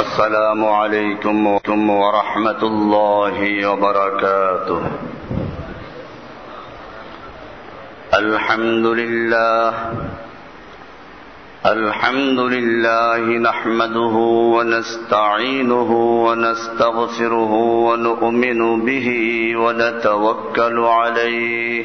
السلام عليكم ورحمة الله وبركاته. الحمد لله الحمد لله نحمده ونستعينه ونستغفره ونؤمن به ونتوكل عليه.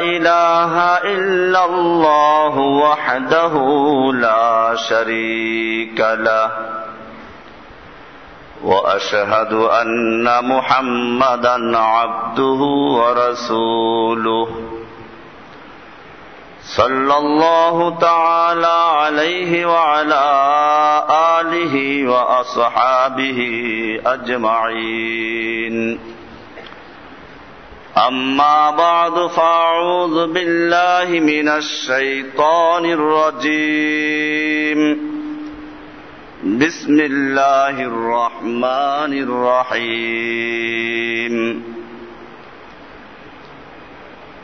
إله إلا الله وحده لا شريك له. وأشهد أن محمدا عبده ورسوله. صلى الله تعالى عليه وعلى آله وأصحابه أجمعين. أما بعد فأعوذ بالله من الشيطان الرجيم. بسم الله الرحمن الرحيم.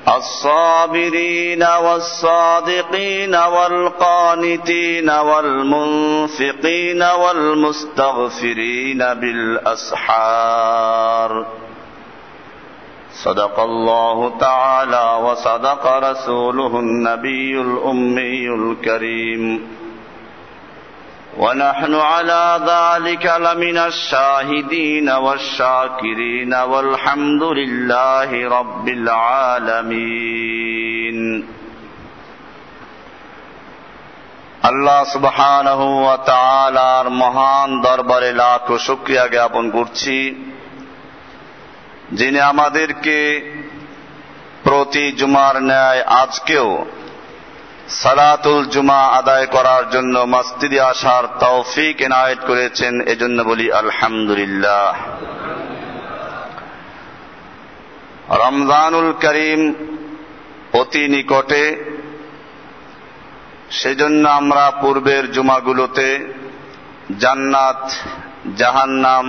الصابرين والصادقين والقانتين والمنفقين والمستغفرين بالأسحار. صدق الله تعالى وصدق رسوله النبي الامي الكريم ونحن على ذلك لمن الشاهدين والشاكرين والحمد لله رب العالمين আল্লাহ সুবহানাহ ওয়া তাআলার মহান দরবারে লাখ শুকরিয়া জ্ঞাপন করছি যিনি আমাদেরকে প্রতি জুমার ন্যায় আজকেও সালাতুল জুমা আদায় করার জন্য মসজিদে আসার তৌফিক এনায়েত করেছেন, এজন্য বলি আলহামদুলিল্লাহ। রমজানুল করিম অতি নিকটে, সেজন্য আমরা পূর্বের জুমাগুলোতে জান্নাত, জাহান্নাম,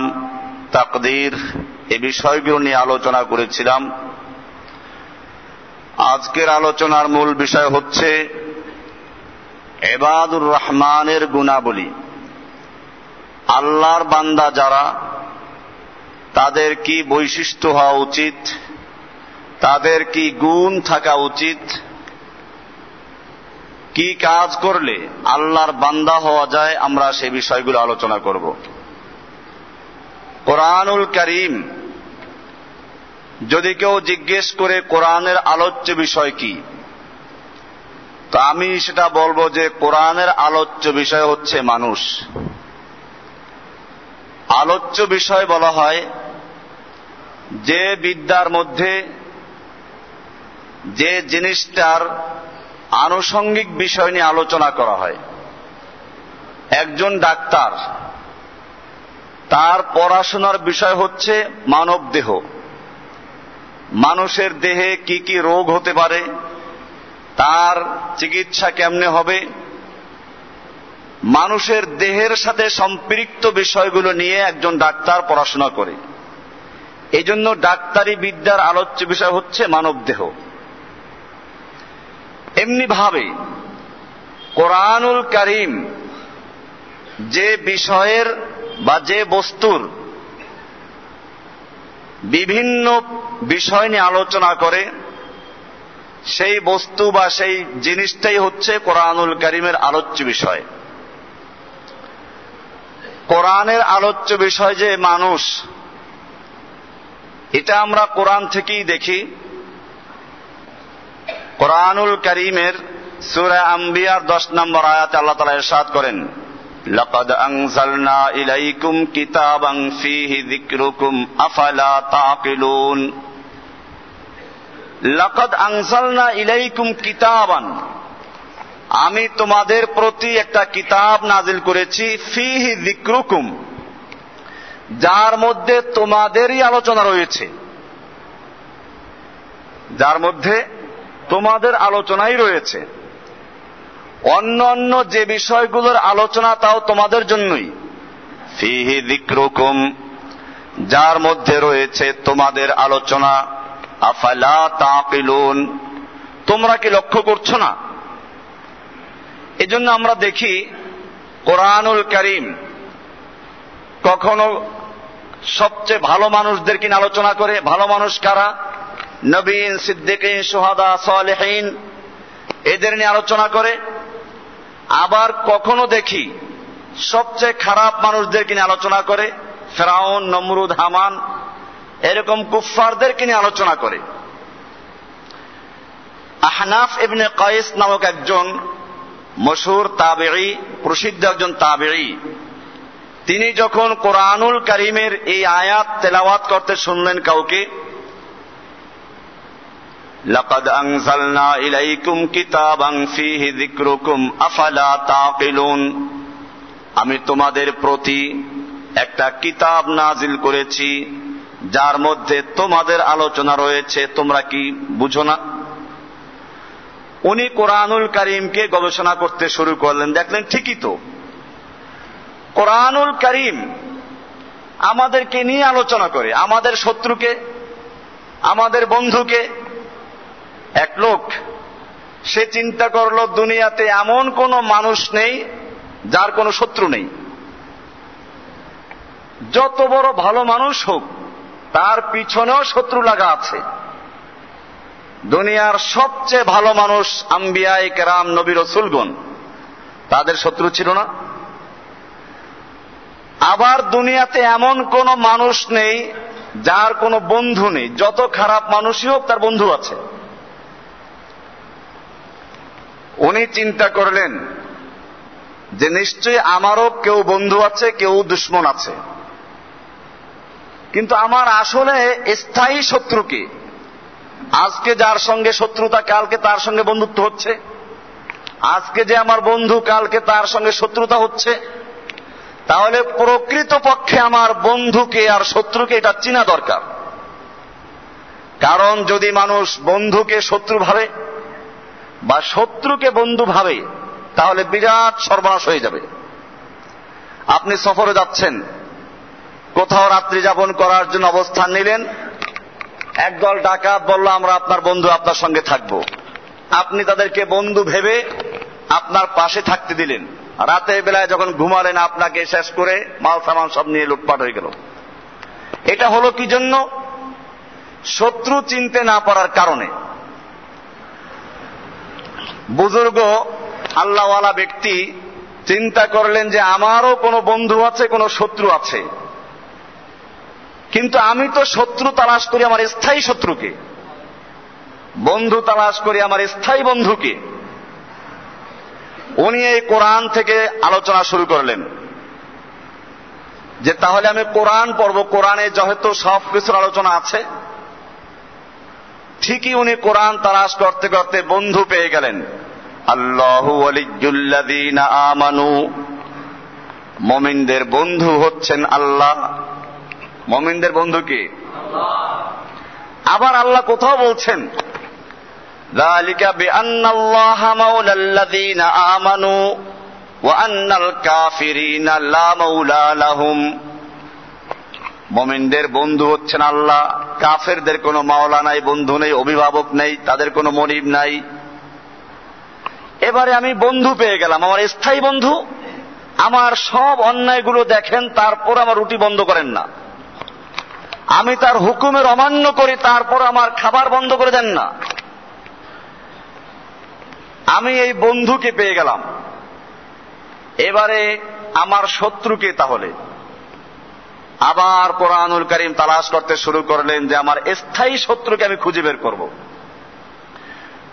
তাকদির এ বিষয়গুলো নিয়ে আলোচনা করেছিলাম। আজকের আলোচনার মূল বিষয় হচ্ছে এবাদুর রহমানের গুণাবলী। আল্লাহর বান্দা যারা, তাদের কি বৈশিষ্ট্য হওয়া উচিত? তাদের কি গুণ থাকা উচিত? কি কাজ করলে আল্লাহর বান্দা হওয়া যায়? আমরা সে বিষয়গুলো আলোচনা করব। কোরআনুল করিম। যদি কেউ জিজ্ঞেস করে কোরআনের আলোচ্য বিষয় কি, তো আমি সেটা বলব যে কোরআনের আলোচ্য বিষয় হচ্ছে মানুষ। আলোচ্য বিষয় বলা হয় যে বিদ্যার মধ্যে যে জিনিসটার আনুষঙ্গিক বিষয় নিয়ে আলোচনা করা হয়। একজন ডাক্তার তার পড়াশোনার বিষয় হচ্ছে মানব দেহ। মানুষের দেহে কি কি রোগ হতে পারে, তার চিকিৎসা কেমনে হবে, মানুষের দেহের সাথে সম্পৃক্ত বিষয়গুলো নিয়ে একজন ডাক্তার পড়াশোনা করে। এই জন্য ডাক্তারি বিদ্যার আলোচ্য বিষয় হচ্ছে মানব দেহ। এমনি ভাবে কোরআনুল করিম যে বিষয়ের বা যে বস্তুর বিভিন্ন বিষয় নিয়ে আলোচনা করে, সেই বস্তু বা সেই জিনিসটাই হচ্ছে কোরআনুল করিমের আলোচ্য বিষয়। কোরআনের আলোচ্য বিষয় যে মানুষ, এটা আমরা কোরআন থেকেই দেখি। কোরআনুল করিমের সুরা আম্বিয়ার দশ নম্বর আয়াতে আল্লাহ তালা ইরশাদ করেন لقد أنزلنا إليكم كتابا فيه ذكركم أفلا تعقلون لقد أنزلنا إليكم كتابا আমি তোমাদের প্রতি একটা কিতাব নাজিল করেছি ফিহি যিকরুকুম যার মধ্যে তোমাদেরই আলোচনা রয়েছে যার মধ্যে তোমাদের আলোচনাই রয়েছে অন্য অন্য যে বিষয়গুলোর আলোচনা তাও তোমাদের জন্যই। ফিহি দিক্রুকুম যার মধ্যে রয়েছে তোমাদের আলোচনা। আফালা তাকিলুন, তোমরা কি লক্ষ্য করছ না? এজন্য আমরা দেখি, কোরআনুল করিম কখনো সবচেয়ে ভালো মানুষদের কিনে আলোচনা করে, ভালো মানুষ কারা? নবীন, সিদ্দিকিন, সোহাদা, সালেহীন, এদের নিয়ে আলোচনা করে। আবার কখনো দেখি সবচেয়ে খারাপ মানুষদের কিনে আলোচনা করে, ফেরাউন, নমরুদ, হামান, এরকম কুফফারদের কিনে আলোচনা করে। আহনাফ ইবনে কয়েস নামক একজন মশুর তাবেড়ি প্রসিদ্ধ একজন তাবেড়ি তিনি যখন কোরআনুল করিমের এই আয়াত তেলাওয়াত করতে শুনলেন কাউকে لقد أنزلنا إليكم كتابا فيه ذكركم أفلا تعقلون আমি তোমাদের প্রতি একটা কিতাব নাজিল করেছি যার মধ্যে তোমাদের আলোচনা রয়েছে তোমরা কি বুঝো না উনি কোরআনুল করিমকে গবেষণা করতে শুরু করলেন দেখলেন ঠিকই তো কোরআনুল করিম আমাদেরকে নিয়ে আলোচনা করে আমাদের শত্রুকে আমাদের বন্ধুকে এক লোক, সে চিন্তা করল, দুনিয়াতে এমন কোন মানুষ নেই যার কোনো শত্রু নেই। যত বড় ভালো মানুষ হোক, তার পিছনেও শত্রু লাগা আছে। দুনিয়ার সবচেয়ে ভালো মানুষ আম্বিয়াই কেরাম, নবী রসুলগণ। তাদের শত্রু ছিল না। আবার দুনিয়াতে এমন কোন মানুষ নেই যার কোনো বন্ধু নেই। যত খারাপ মানুষই হোক, তার বন্ধু আছে। উনি চিন্তা করলেন যে নিশ্চয়ই আমারও কেউ বন্ধু আছে, কেউ দুশ্মন আছে। কিন্তু আমার আসলে স্থায়ী শত্রু কি? আজকে যার সঙ্গে শত্রুতা, কালকে তার সঙ্গে বন্ধুত্ব হচ্ছে। আজকে যে আমার বন্ধু, কালকে তার সঙ্গে শত্রুতা হচ্ছে। তাহলে প্রকৃত পক্ষে আমার বন্ধুকে আর শত্রুকে এটা চিনা দরকার। কারণ যদি মানুষ বন্ধুকে শত্রু ভাবে বা শত্রুকে বন্ধু ভাবে, তাহলে বিরাট সর্বনাশ হয়ে যাবে। আপনি সফরে যাচ্ছেন, কোথাও রাত্রি যাপন করার জন্য অবস্থান নিলেন, একদল ডাকাত বলল, আমরা আপনার বন্ধু, আপনার সঙ্গে থাকব। আপনি তাদেরকে বন্ধু ভেবে আপনার পাশে থাকতে দিলেন। রাতের বেলায় যখন ঘুমালেন, আপনাকে শেষ করে মাল সামান সব নিয়ে লুটপাট হয়ে গেল। এটা হলো কি জন্য? শত্রু চিনতে না পারার কারণে। বুজুর্গ আল্লাহওয়ালা ব্যক্তি চিন্তা করলেন যে আমারও কোনো বন্ধু আছে, কোনো শত্রু আছে। কিন্তু আমি তো শত্রু তালাশ করি আমার স্থায়ী শত্রুকে। বন্ধু তালাশ করি আমার স্থায়ী বন্ধুকে। উনি এই কোরআন থেকে আলোচনা শুরু করলেন যে তাহলে আমি কোরআন পড়ব। কোরআনে যেহেতু সব কিছুর আলোচনা আছে ঠিকই উনি কোরআন তালাশ করতে করতে বন্ধু পেয়ে গেলেন। আল্লাহ আমানু। মমিনদের বন্ধু হচ্ছেন আল্লাহ। মমিনদের বন্ধু কে? আবার আল্লাহ কোথাও বলছেন আমানু লাহুম। মমিনদের বন্ধু হচ্ছেন আল্লাহ। কাফেরদের কোনো মাওলা নাই, বন্ধু নেই, অভিভাবক নেই, তাদের কোনো মনিব নাই। এবারে আমি বন্ধু পেয়ে গেলাম। আমার স্থায়ী বন্ধু, আমার সব অন্যায়গুলো দেখেন, তারপর আমার রুটি বন্ধ করেন না। আমি তার হুকুমের অমান্য করি, তারপর আমার খাবার বন্ধ করে দেন না। আমি এই বন্ধুকে পেয়ে গেলাম। এবারে আমার শত্রুকে তাহলে। আবার কোরআনুল করিম তালাশ করতে শুরু করলেন যে আমার স্থায়ী শত্রুকে আমি খুঁজে বের করব।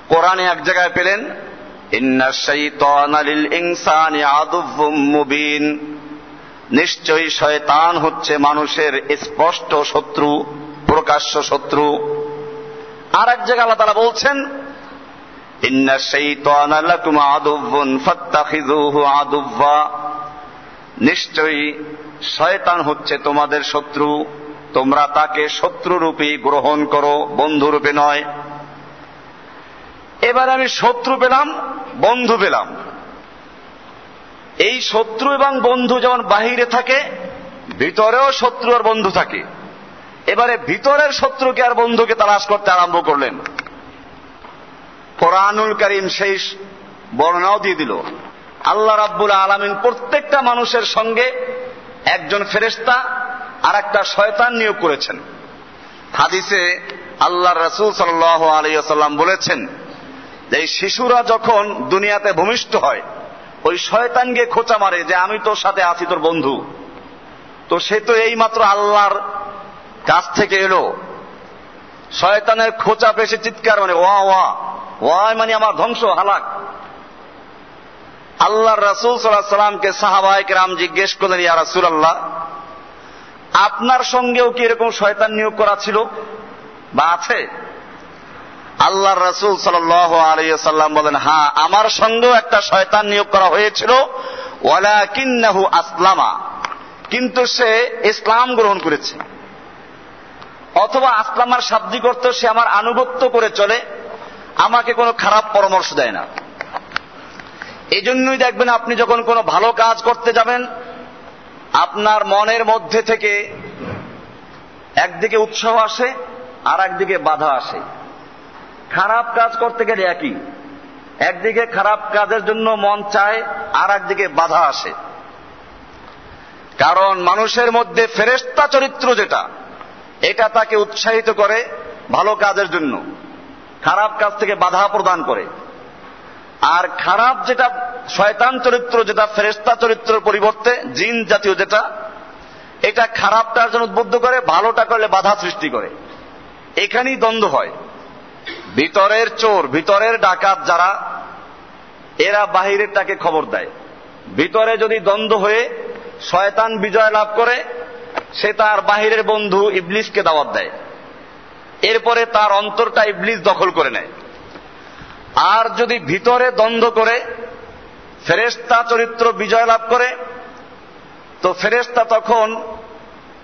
কোরআনে এক জায়গায় পেলেন মুবিন। নিশ্চয়ই শয়তান হচ্ছে মানুষের স্পষ্ট শত্রু, প্রকাশ্য শত্রু। আর এক জায়গায় আল্লাহ তারা বলছেন নিশ্চয়ই শয়তান হচ্ছে তোমাদের শত্রু। তোমরা তাকে শত্রুরূপী গ্রহণ করো, বন্ধুরূপে নয়। এবার আমি শত্রু পেলাম, বন্ধু পেলাম। এই শত্রু এবং বন্ধু যেমন বাহিরে থাকে, ভিতরেও শত্রু আর বন্ধু থাকে। এবারে ভিতরের শত্রুকে আর বন্ধুকে তালাশ করতে আরম্ভ করলেন। কোরআনুল করিম সেই বর্ণনাও দিয়ে দিল। আল্লাহ রাব্বুল আলমিন প্রত্যেকটা মানুষের সঙ্গে একজন ফেরেস্তা আর একটা শয়তান নিয়োগ করেছেন। হাদিসে আল্লাহ রসুল সাল আলিয়াল্লাম বলেছেন যে এই শিশুরা যখন দুনিয়াতে ভূমিষ্ঠ হয়, ওই শয়তানকে খোঁচা মারে যে আমি তোর সাথে আছি, তোর বন্ধু। তো সে তো এই মাত্র আল্লাহর কাছ থেকে এলো। শয়তানের খোঁচা পেশে চিৎকার মানে ওয়া ওয়া ওয়াই মানে আমার ধ্বংস, হালাক। আল্লাহ রাসুল সাল্লাহ সাল্লামকে সাহাবাহিক রাম জিজ্ঞেস করলেন, ইয়া রাসুল আল্লাহ আপনার সঙ্গেও কি এরকম শয়তান নিয়োগ করা ছিল? বা আছে। আল্লাহ রসুল সাল্লাম বলেন হ্যাঁ আমার সঙ্গেও একটা শয়তান নিয়োগ করা হয়েছিল ওয়ালা কিন্নাহু আসলামা। কিন্তু সে ইসলাম গ্রহণ করেছে। অথবা আসলামার শাব্দিক অর্থ সে আমার আনুগত্য করে চলে, আমাকে কোনো খারাপ পরামর্শ দেয় না। এই জন্যই দেখবেন আপনি যখন কোনো ভালো কাজ করতে যাবেন, আপনার মনের মধ্যে থেকে একদিকে উৎসাহ আসে আর একদিকে বাধা আসে। খারাপ কাজ করতে গেলে একই। একদিকে খারাপ কাজের জন্য মন চায় আর একদিকে বাধা আসে। কারণ মানুষের মধ্যে ফেরেস্তা চরিত্র যেটা, এটা তাকে উৎসাহিত করে ভালো কাজের জন্য, খারাপ কাজ থেকে বাধা প্রদান করে। আর খারাপ যেটা শয়তান চরিত্র, যেটা ফেরেস্তা চরিত্রের পরিবর্তে, জিন জাতীয় যেটা, এটা খারাপটার জন্য উদ্বুদ্ধ করে, ভালোটা করলে বাধা সৃষ্টি করে। এখানেই দ্বন্দ্ব হয়। ভিতরের চোর, ভিতরের ডাকাত যারা, এরা বাহিরেরটাকে খবর দেয়। ভিতরে যদি দ্বন্দ্ব হয়ে শয়তান বিজয় লাভ করে, সে তার বাহিরের বন্ধু ইবলিসকে দাওয়াত দেয়। এরপরে তার অন্তরটা ইবলিস দখল করে নেয়। আর যদি ভিতরে দ্বন্দ্ব করে ফেরেস্তা চরিত্র বিজয় লাভ করে, তো ফেরেস্তা তখন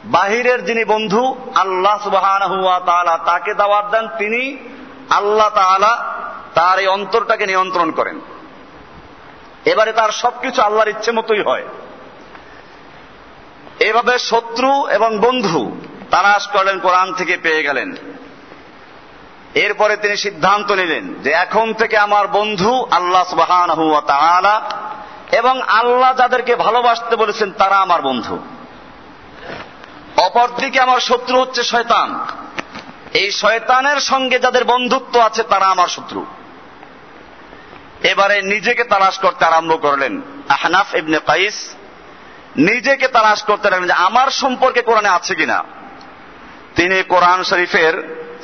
বাহিরের যিনি বন্ধু, আল্লাহ সুবাহান হুয়া তালা তাকে দাওয়াত দেন তিনি আল্লাহ তালা তার এই অন্তরটাকে নিয়ন্ত্রণ করেন। এবারে তার সবকিছু আল্লাহর ইচ্ছে মতোই হয়। এভাবে শত্রু এবং বন্ধু তারা তালাশ করলেন, কোরআন থেকে পেয়ে গেলেন। এরপরে তিনি সিদ্ধান্ত নিলেন যে এখন থেকে আমার বন্ধু আল্লাহ সুবাহান এবং আল্লাহ যাদেরকে ভালোবাসতে বলেছেন তারা আমার বন্ধু। অপরদিকে আমার শত্রু হচ্ছে শয়তান। এই শয়তানের সঙ্গে যাদের বন্ধুত্ব আছে তারা আমার শত্রু। এবারে নিজেকে তালাশ করতে আরম্ভ করলেন আহনাফ ইবনে কাইস। নিজেকে তালাশ করতে লাগলেন যে আমার সম্পর্কে কোরআনে আছে কিনা। তিনি কোরআন শরীফের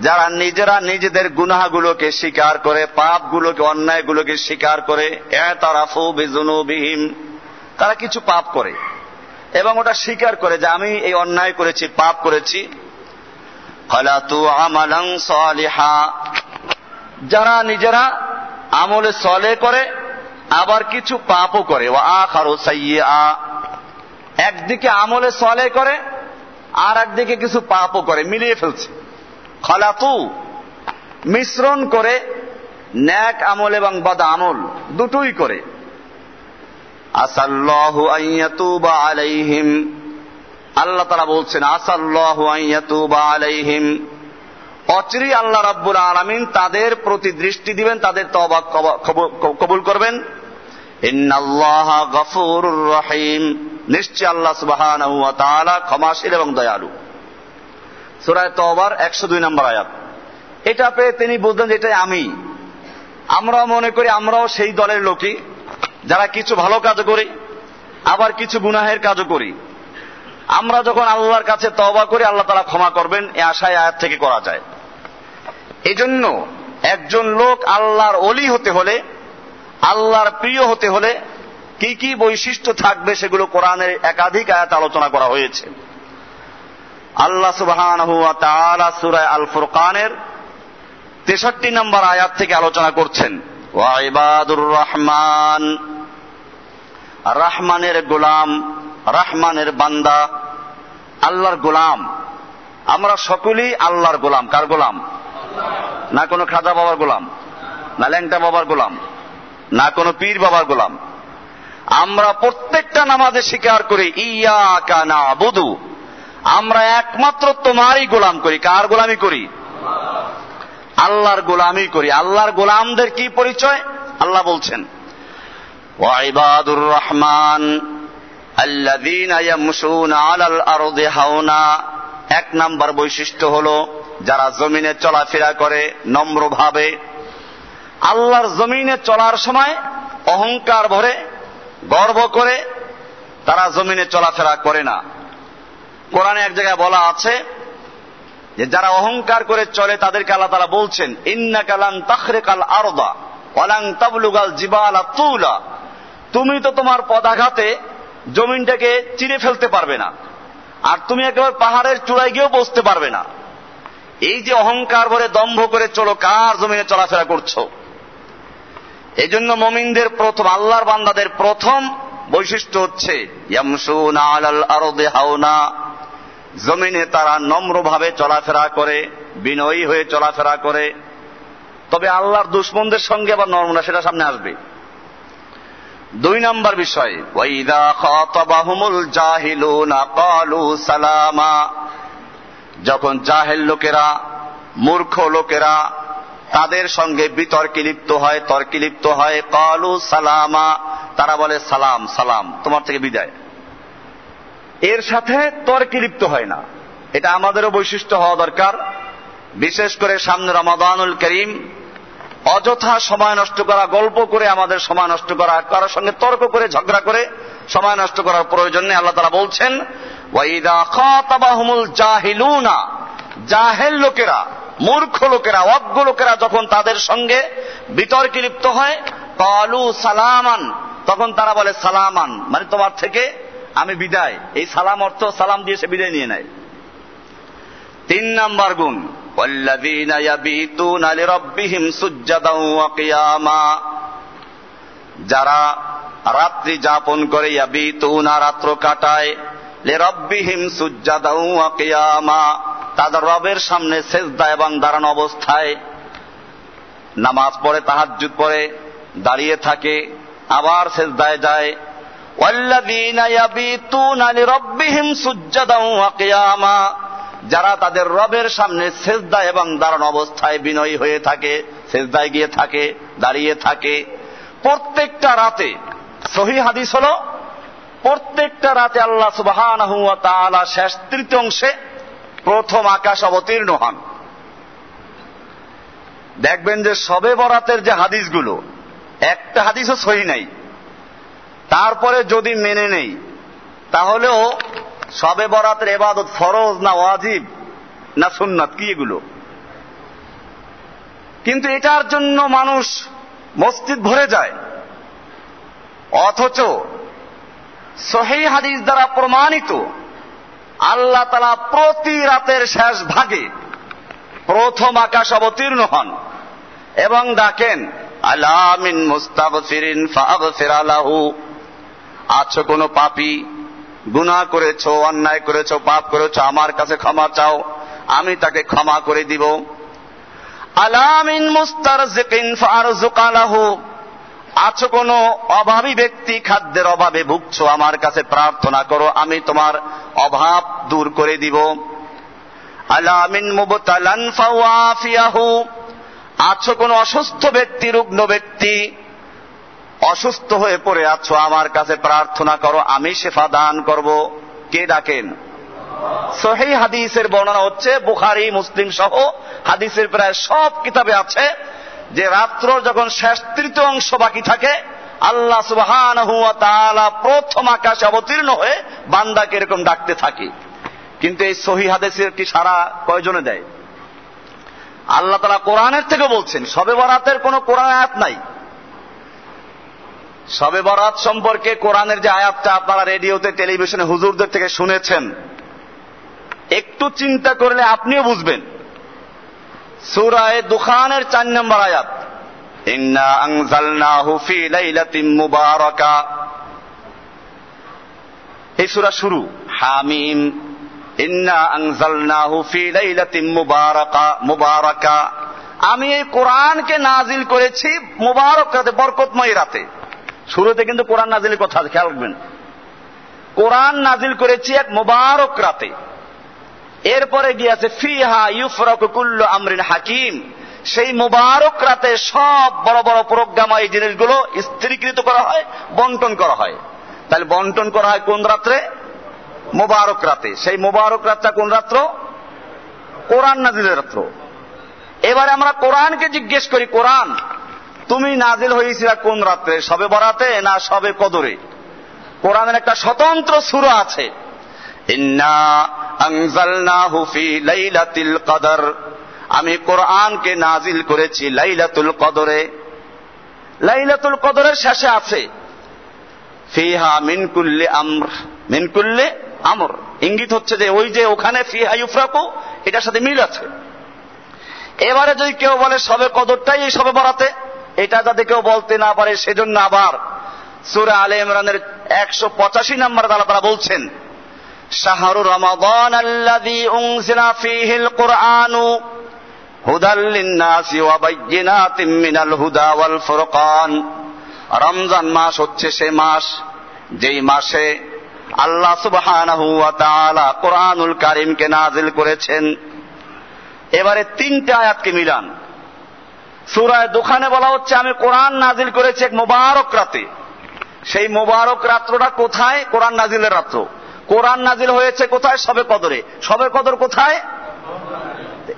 যারা নিজেরা নিজেদের গুনাহগুলোকে স্বীকার করে, পাপগুলোকে, অন্যায়গুলোকে স্বীকার করে তারা কিছু পাপ করে। এবং ওটা স্বীকার করে যে আমি এই অন্যায় করেছি, পাপ করেছি। যারা নিজেরা আমলে সলে করে, আবার কিছু পাপও করে। ও সাইয়া একদিকে আমলে সলে করে আর একদিকে কিছু পাপও করে, মিলিয়ে ফেলছে। খালাতু মিশ্রণ করে, ন্যাক আমল এবং বদ আমল, দুটোই করে। আসাল্লাহু আইয়াতুবা আলাইহিম। আল্লাহ তারা বলছেন, আসাল্লাহু আইয়াতুবা আলাইহিম। অচিরি আল্লাহ রাব্বুল আলামিন তাদের প্রতি দৃষ্টি দিবেন, তাদের তওবা কবুল করবেন। ইন্নাল্লাহ গফুরুর রহিম। নিশ্চয় আল্লাহ তাআলা ক্ষমাশীল এবং দয়ালু। সুরায় তওবার একশো দুই নম্বর আয়াত। এটা পেয়ে তিনি বুঝলেন যে এটাই আমি। আমরাও মনে করি আমরাও সেই দলের লোকই, যারা কিছু ভালো কাজ করি, আবার কিছু গুনাহের কাজও করি। আমরা যখন আল্লাহর কাছে তবা করি, আল্লাহ তারা ক্ষমা করবেন, এ আশায় আয়াত থেকে করা যায়। এজন্য একজন লোক আল্লাহর অলি হতে হলে, আল্লাহর প্রিয় হতে হলে, কি কি বৈশিষ্ট্য থাকবে সেগুলো কোরআনের একাধিক আয়াত আলোচনা করা হয়েছে। আল্লাহ সুবহান সুরায় আল ফুরকানের তেষট্টি নম্বর আয়াত থেকে আলোচনা করছেন। ওয়াইবাদুর রহমান, রাহমানের গোলাম, রাহমানের বান্দা, আল্লাহর গোলাম। আমরা সকলেই আল্লাহর গোলাম। কার গোলাম? না কোনো খাজা বাবার গোলাম, না ল্যাংটা বাবার গোলাম, না কোনো পীর বাবার গোলাম। আমরা প্রত্যেকটা নামাজে স্বীকার করি, ইয়া কানা বুধু আমরা একমাত্র তোমারই গোলাম করি। কার গোলামি করি? আল্লাহর গোলামি করি। আল্লাহর গোলামদের কি পরিচয়? আল্লাহ বলছেন ওয়াইবাদুর রহমান এক নাম্বার বৈশিষ্ট্য হল, যারা জমিনে চলাফেরা করে নম্রভাবে, আল্লাহর জমিনে চলার সময় অহংকার ভরে, গর্ব করে, তারা জমিনে চলাফেরা করে না। কোরআনে এক জায়গায় বলা আছে যে যারা অহংকার করে চলে, তাদেরকে আল্লাহ তারা বলছেন ইন্না কালান তাখরে কাল আরদা অলাং তাবলুগাল জিবালা তুলা। তুমি তো তোমার পদাঘাতে জমিনটাকে চিরে ফেলতে পারবে না, আর তুমি একেবারে পাহাড়ের চূড়ায় গিয়েও বসতে পারবে না। এই যে অহংকার ভরে দম্ভ করে চলো, কার জমিনে চলাফেরা করছ? এই জন্য মমিনদের প্রথম, আল্লাহর বান্দাদের প্রথম বৈশিষ্ট্য হচ্ছে ইয়ামসুনা আলাল আরদে হাওনা। জমিনে তারা নম্রভাবে চলাফেরা করে, বিনয়ী হয়ে চলাফেরা করে। তবে আল্লাহর দুশ্মনদের সঙ্গে আবার নর্মনা সেটা সামনে আসবে। দুই নম্বর বিষয়, ওয়াইদা যখন জাহেল লোকেরা, মূর্খ লোকেরা তাদের সঙ্গে বিতর্কে লিপ্ত হয়, তর্কে লিপ্ত হয় কালু সালামা। তারা বলে, সালাম সালাম, তোমার থেকে বিদায়। এর সাথে তর্কে লিপ্ত হয় না। এটা আমাদেরও বৈশিষ্ট্য হওয়া দরকার। বিশেষ করে সামনে রমাদানুল করিম, অযথা সময় নষ্ট করা, গল্প করে আমাদের সময় নষ্ট করা, কারোর সঙ্গে তর্ক করে, ঝগড়া করে সময় নষ্ট করার প্রয়োজন নেই, আল্লাহ তারা বলছেন জাহিলুনা জাহেল লোকেরা, মূর্খ লোকেরা, অজ্ঞ লোকেরা যখন তাদের সঙ্গে বিতর্কে লিপ্ত হয়, কালু সালামান, তখন তারা বলে সালামান মানে তোমার থেকে আমি বিদায়। এই সালাম অর্থ সালাম দিয়ে সে বিদায় নিয়ে নেয়। তিন নাম্বার গুণ যারা রাত্রি যাপন করে রাত্র কাটায় তাদের রবের সামনে সেজদা এবং দাঁড়ান অবস্থায় নামাজ পড়ে তাহাজুদ পড়ে, দাঁড়িয়ে থাকে, আবার সেজদায় যায় ইয়াবিতুনা লিরাব্বিহিম সুজ্জাদাও ওয়া কিয়ামা যারা তাদের রবের সামনে সেজদা এবং দাঁড়ানো অবস্থায় বিনয়ী হয়ে থাকে, সেজদায় গিয়ে থাকে, দাঁড়িয়ে থাকে। প্রত্যেকটা রাতে, সহি হাদিস হল, প্রত্যেকটা রাতে আল্লাহ সুবাহ শেষ তৃতীয় অংশে প্রথম আকাশ অবতীর্ণ হন। দেখবেন যে সবে বরাতের যে হাদিসগুলো, একটা হাদিসও সহি নাই। তারপরে যদি মেনে নেই, তাহলেও সবে বরাতের এবাদত ফরজ না ওয়াজিব না সুন্নাত, কি এগুলো? কিন্তু এটার জন্য মানুষ মসজিদ ভরে যায়। অথচ সহি হাদিস দ্বারা প্রমাণিত, আল্লাহ তালা প্রতি রাতের শেষ ভাগে প্রথম আকাশ অবতীর্ণ হন এবং ডাকেন আলামিন মুস্তাগফিরিন ফাগফির আলাহু আছো কোনো পাপি? গুনাহ করেছ, অন্যায় করেছ, পাপ করেছ, আমার কাছে ক্ষমা চাও, আমি তাকে ক্ষমা করে দিব। আলামিন মুস্তারজিকিন ফারজুক আলাহু আছো কোনো অভাবী ব্যক্তি, খাদ্যের অভাবে ভুগছো, আমার কাছে প্রার্থনা করো, আমি তোমার অভাব দূর করে দিব। আলামিন মুবতালান ফাওয়াফিয়াহু। আছো কোনো অসুস্থ ব্যক্তি, রুগ্ন ব্যক্তি অসুস্থ হয়ে পড়ে আছো, আমার কাছে প্রার্থনা করো, আমি শেফা দান করব। কে ডাকেন? সহি হাদিসের বর্ণনা হচ্ছে, বুখারি, মুসলিম সহ হাদিসের প্রায় সব কিতাবে আছে যে রাত্র যখন শেষ তৃতীয় অংশ বাকি থাকে, আল্লাহ সুবহানাহু ওয়া প্রথম আকাশে অবতীর্ণ হয়ে বান্দাকে এরকম ডাকতে থাকে। কিন্তু এই সহি হাদিসের কি সারা কয়জনে দেয়? আল্লাহ তালা কোরআনের থেকে বলছেন, সবে বরাতের কোনো কোরআন আয়াত নাই। সবে বরাত সম্পর্কে কোরআনের যে আয়াতটা আপনারা রেডিওতে, টেলিভিশনে হুজুরদের থেকে শুনেছেন, একটু চিন্তা করলে আপনিও বুঝবেন। সুরায় দুখানের চার নম্বর আয়াত মুবারাকা। এই সূরা শুরু, হামিম মুবারাকা। আমি এই কোরআনকে নাজিল করেছি মুবারক রাতে, বরকতময় রাতে। শুরুতে কিন্তু কোরআন নাজিলের কথা খেয়াল রাখবেন। কোরআন নাজিল করেছি এক মুবারক রাতে। এরপরে গিয়েছে, ফিহা ইউফরাকু কুল্লু আমরিন হাকিম। সেই মুবারক রাতে সব বড় বড় প্রোগ্রাম এই জিনিসগুলো স্থিরীকৃত করা হয়, বন্টন করা হয়। তাহলে বন্টন করা হয় কোন রাত্রে? মোবারক রাতে। সেই মোবারক রাতটা কোন রাত্র? কোরআন নাজিলের রাত্র। এবারে আমরা কোরআনকে জিজ্ঞেস করি, কোরআন তুমি নাজিল হয়েছিল কোন রাত্রে? সবে বরাতে না সবে কদরে? কোরআনের একটা স্বতন্ত্র সুর আছে। কদর। আমি কোরআনকে নাজিল করেছি লাইলাতুল কদরে। লাইলাতুল কদরের শেষে আছে, ফিহা মিনকুল্লে আমর। মিনকুল্লে আমর। ইঙ্গিত হচ্ছে যে ওই যে ওখানে ফিহা ইউফরাকু, এটার সাথে মিল আছে। এবারে যদি কেউ বলে সবে কদরটাই এই সবে বরাতে এটা যাতে কেউ বলতে না পারে, সেজন্য আবার সুরে আলে ইমরানের একশো পঁচাশি নম্বর দ্বারা তারা বলছেন, শাহরু রমাদান আল্লাযী উনজিলা ফীহিল কুরআনু হুদাল লিন্নাসি ওয়া হুদা ওয়াল ফুরকান। রমজান মাস হচ্ছে সে মাস যেই মাসে আল্লাহ সুবহানাহু ওয়া তাআলা কোরআনুল কারীমকে নাজিল করেছেন। এবারে তিনটা আয়াতকে মিলান। সুরায় দোকানে বলা হচ্ছে, আমি কোরআন নাজিল করেছি এক মোবারক রাতে। সেই মোবারক রাত্রটা কোথায়? কোরআন নাজিলের রাত্র। কোরআন নাজিল হয়েছে কোথায়? সবে কদরে। সবে কদর কোথায়?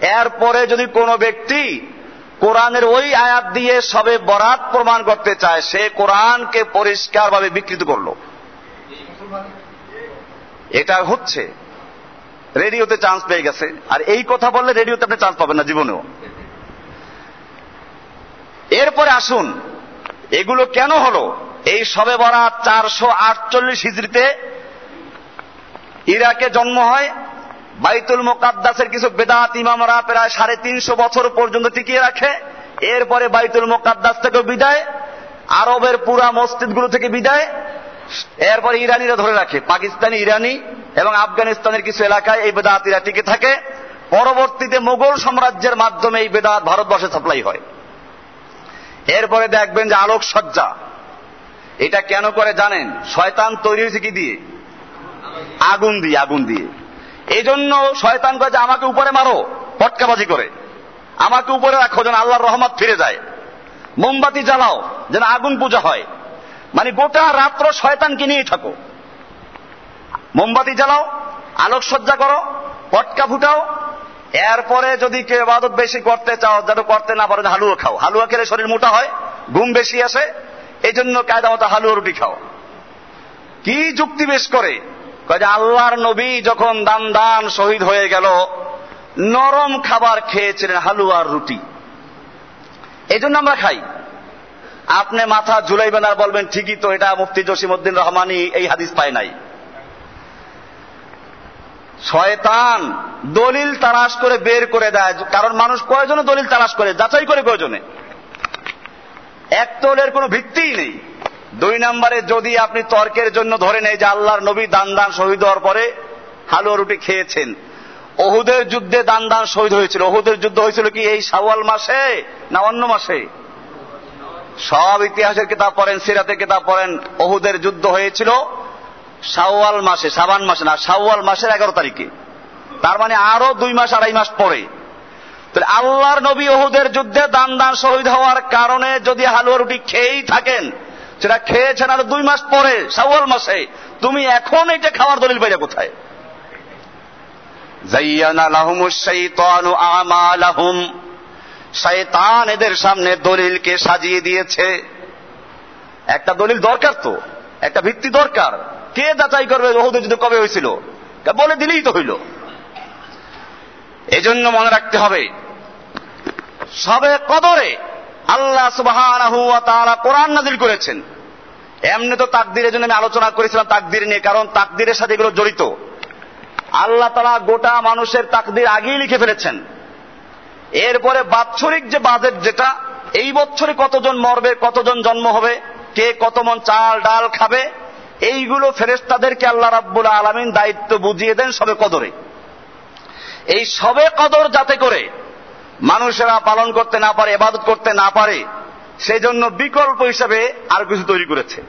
এরপরে যদি কোনো ব্যক্তি কোরআনের ওই আয়াত দিয়ে সবে বরাত প্রমাণ করতে চায়, সে কোরআনকে পরিষ্কারভাবে বিকৃত করল। এটা হচ্ছে। রেডিওতে চান্স পেয়ে গেছে। আর এই কথা বললে রেডিওতে আপনি চান্স পাবেন না জীবনেও। এরপরে আসুন, এগুলো কেন হলো? এই সবে বরাত চারশো আটচল্লিশ হিজড়িতে ইরাকে জন্ম হয়। বাইতুল মোকাদ্দাসের কিছু বেদাত ইমামরা প্রায় সাড়ে তিনশো বছর পর্যন্ত টিকিয়ে রাখে। এরপরে বাইতুল মোকাদ্দাস থেকে বিদায়, আরবের পুরা মসজিদগুলো থেকে বিদায়। এরপরে ইরানিরা ধরে রাখে, পাকিস্তানি, ইরানি এবং আফগানিস্তানের কিছু এলাকায় এই বেদাতিরা টিকে থাকে। পরবর্তীতে মোগল সাম্রাজ্যের মাধ্যমে এই বেদাত ভারতবর্ষে সাপ্লাই হয়। এরপরে দেখবেন যে আলোকসজ্জা। এটা কেন করে জানেন? শয়তান তৈরি হয়েছে কি দিয়ে? আগুন দিয়ে আগুন দিয়ে। এই জন্য শয়তান করে যে, আমাকে উপরে মারো, পটকাবাজি করে। আমাকে উপরে রাখো, যেন আল্লাহর রহমত ফিরে যায়। মোমবাতি জ্বালাও, যেন আগুন পূজা হয়। মানে গোটা রাত্র শয়তানকে নিয়েই থাকো। মোমবাতি জ্বালাও, আলোকসজ্জা করো, পটকা ফুটাও এরপরে যদি কেউ ইবাদত বেশি করতে চাও যাতে করতে না পারো, হালুয়া খাও। হালুয়া খেলে শরীর মোটা হয়, ঘুম বেশি আসে এই জন্য কায়দা মতো হালুয়া রুটি খাও। কি যুক্তি বেশ করে? যে আল্লাহর নবী যখন দান দান শহীদ হয়ে গেল, নরম খাবার খেয়েছিলেন হালুয়ার রুটি। এই জন্য আমরা খাই। আপনি মাথা ঝুলাইবেন আর বলবেন, ঠিকই তো, এটা মুফতি জসিমুদ্দিন রহমানি এই হাদিস পায় নাই। শয়তান দলিল তালাশ করে বের করে দেয়। কারণ মানুষ কয়জনে দলিল তালাশ করে, যাচাই করে কয়জনে এক তোলের কোনো ভিত্তিই নেই। দুই নম্বরে, যদি আপনি তর্কের জন্য ধরে নেই যে আল্লাহর নবী দান দান শহীদ হওয়ার পরে হালুয়া রুটি খেয়েছেন। অহুদের যুদ্ধে দান দান শহীদ হয়েছিল। অহুদের যুদ্ধ হয়েছিল কি এই সাওয়াল মাসে না অন্য মাসে? সব ইতিহাসের কিতাব পড়েন, সিরাতের কিতাব পড়েন। অহুদের যুদ্ধ হয়েছিল শাওয়াল মাসে সাবান মাসে না, শাওয়াল মাসের এগারো তারিখে। তার মানে আরও দুই মাস, আড়াই মাস পরে। আল্লাহর নবী ওহুদের যুদ্ধে দান দান শহীদ হওয়ার কারণে যদি হালুয়া রুটি খেয়েই থাকেন, সেটা খেয়েছেন আর দুই মাস পরে, শাওয়াল মাসে, তুমি এখন এটা খাওয়ার দলিল পাইলে কোথায়? এদের সামনে দলিলকে সাজিয়ে দিয়েছে। একটা দলিল দরকার তো, একটা ভিত্তি দরকার। কে যাচাই করবে ওহুদের যুদ্ধ কবে হয়েছিল? বলে দিলেই তো হইল। এজন্য মনে রাখতে হবে, সবে কদরে আল্লাহ সুবাহ কোরআন নাজিল করেছেন। এমনি তো তাকদিরের জন্য আমি আলোচনা করেছিলাম তাকদির নিয়ে, কারণ তাকদিরের সাথে এগুলো জড়িত। আল্লাহ তালা গোটা মানুষের তাকদির আগেই লিখে ফেলেছেন। এরপরে বাৎসরিক যে বাজেট যেটা, এই বছরে কতজন মরবে, কতজন জন্ম হবে, কে কত মন চাল ডাল খাবে এইগুলো ফেরেস্তাদেরকে আল্লাহ রাব্বুল আলমিন দায়িত্ব বুঝিয়ে দেন সবে কদরে। এই সবে কদর যাতে করে মানুষেরা পালন করতে না পারে এবাদত করতে না পারে সেই জন্য বিকল্প হিসাবে আর কিছু তৈরি করেছে।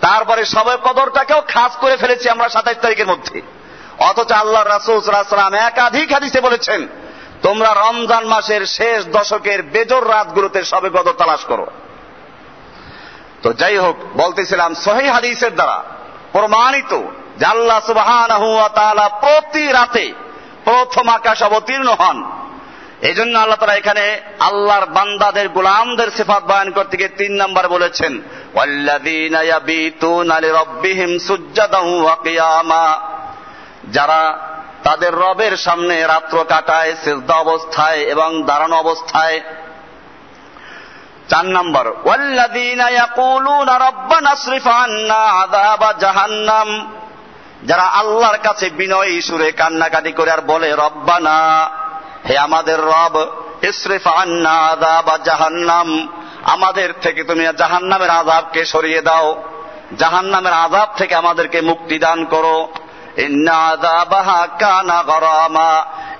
তারপরে সবে কদরটাকেও খাস করে ফেলেছি আমরা সাতাইশ তারিখের মধ্যে। অথচ আল্লাহ রাসুলাম একাধিক হাদিসে বলেছেন, তোমরা রমজান মাসের শেষ দশকের বেজর রাতগুলোতে সবে কদর তালাশ করো। তো যাই হোক, বলতেছিলাম সহি হাদিসের দ্বারা প্রমাণিত যে আল্লাহ প্রতি রাতে প্রথম আকাশ অবতীর্ণ হন। এই জন্য আল্লাহ তারা এখানে আল্লাহর বান্দাদের, গোলামদের সিফাত বয়ান করতে গিয়ে তিন নম্বর বলেছেন যারা তাদের রবের সামনে রাত্র কাটায়, সেজদা অবস্থায় এবং দাঁড়ানো অবস্থায় চার নম্বর জাহান্নাম। যারা আল্লাহর কাছে বিনয় সুরে কান্নাকাটি করে আর বলে, রব্বানা, হে আমাদের রব, ইসরিফ আন্না আদাব জাহান্নাম। আমাদের থেকে তুমি জাহান্নামের আজাবকে সরিয়ে দাও। জাহান্নামের আজাব থেকে আমাদেরকে মুক্তি দান করো।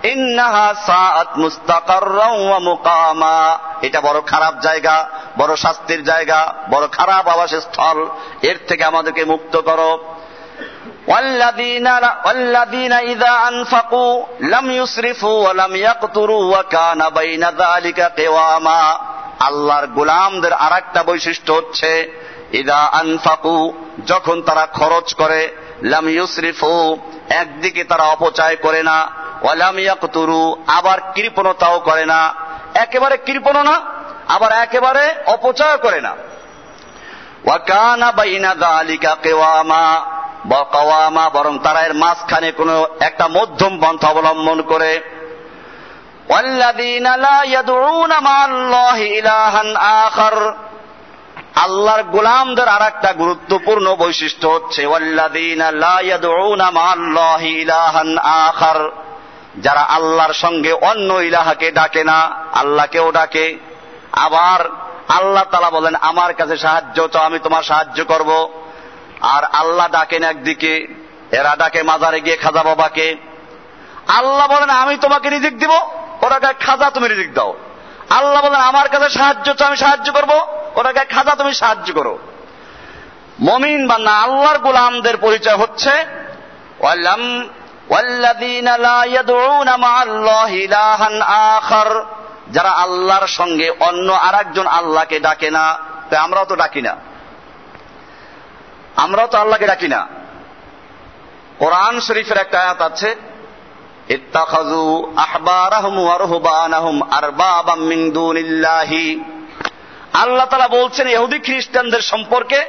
ইন্না আযাবাহা কানা গরামা ইন্নাহা সাআত মুস্তাকাররাও ওয়া মুকামা এটা বড় খারাপ জায়গা বড় শাস্তির জায়গা বড় খারাপ আবাসস্থল এর থেকে আমাদেরকে মুক্ত করো والذين والذين إذا أنفقوا لم يسرفوا ولم يقتروا وكان بين ذلك قواما আল্লাহর গোলামদের আর একটা বৈশিষ্ট্য হচ্ছে ইদা আনফাকু যখন তারা খরচ করে লাম ইউসরিফু একদিকে তারা অপচয় করে না ওয়ালাম ইয়াকতুরু আবার কৃপণতাও করে না একেবারে কৃপণ না আবার একেবারে অপচয় করে না ওয়াকানা বাইনা দালিকা কেওয়ামা বকাওয়ামা বরং তারা এর মাঝখানে কোনো একটা মধ্যম পন্থা অবলম্বন করে والذين لا يدعون مع الله إلها آخر আল্লাহর গোলামদের আর একটা গুরুত্বপূর্ণ বৈশিষ্ট্য হচ্ছে যারা আল্লাহর সঙ্গে অন্য ইলাহাকে ডাকে না, আল্লাহকেও ডাকে। আবার আল্লাহ তালা বলেন, আমার কাছে সাহায্য তো আমি তোমার সাহায্য করব। আর আল্লাহ ডাকেন একদিকে, এরা ডাকে মাজারে গিয়ে খাজা বাবাকে। আল্লাহ বলেন, আমি তোমাকে রিজিক দিব, ওরা খাজা তুমি রিজিক দাও। আল্লাহ বলেন, আমার কাছে সাহায্য তো আমি সাহায্য করব। ওটাকে খাজা তুমি সাহায্য করো। মমিন বা না আল্লাহর গোলামদের পরিচয় হচ্ছে যারা আল্লাহর সঙ্গে অন্য আর একজন আল্লাহকে ডাকে না। আমরাও তো ডাকি না। আমরাও তো আল্লাহকে ডাকি না। কোরআন শরীফের একটা আয়াত আছে, ইত্তাখাযু আহবারাহুম ওয়া রুহবানাহুম আরবাবাম মিন দুনিল্লাহি আল্লাহ তালা বলছেন ইহুদি খ্রিস্টানদের সম্পর্কে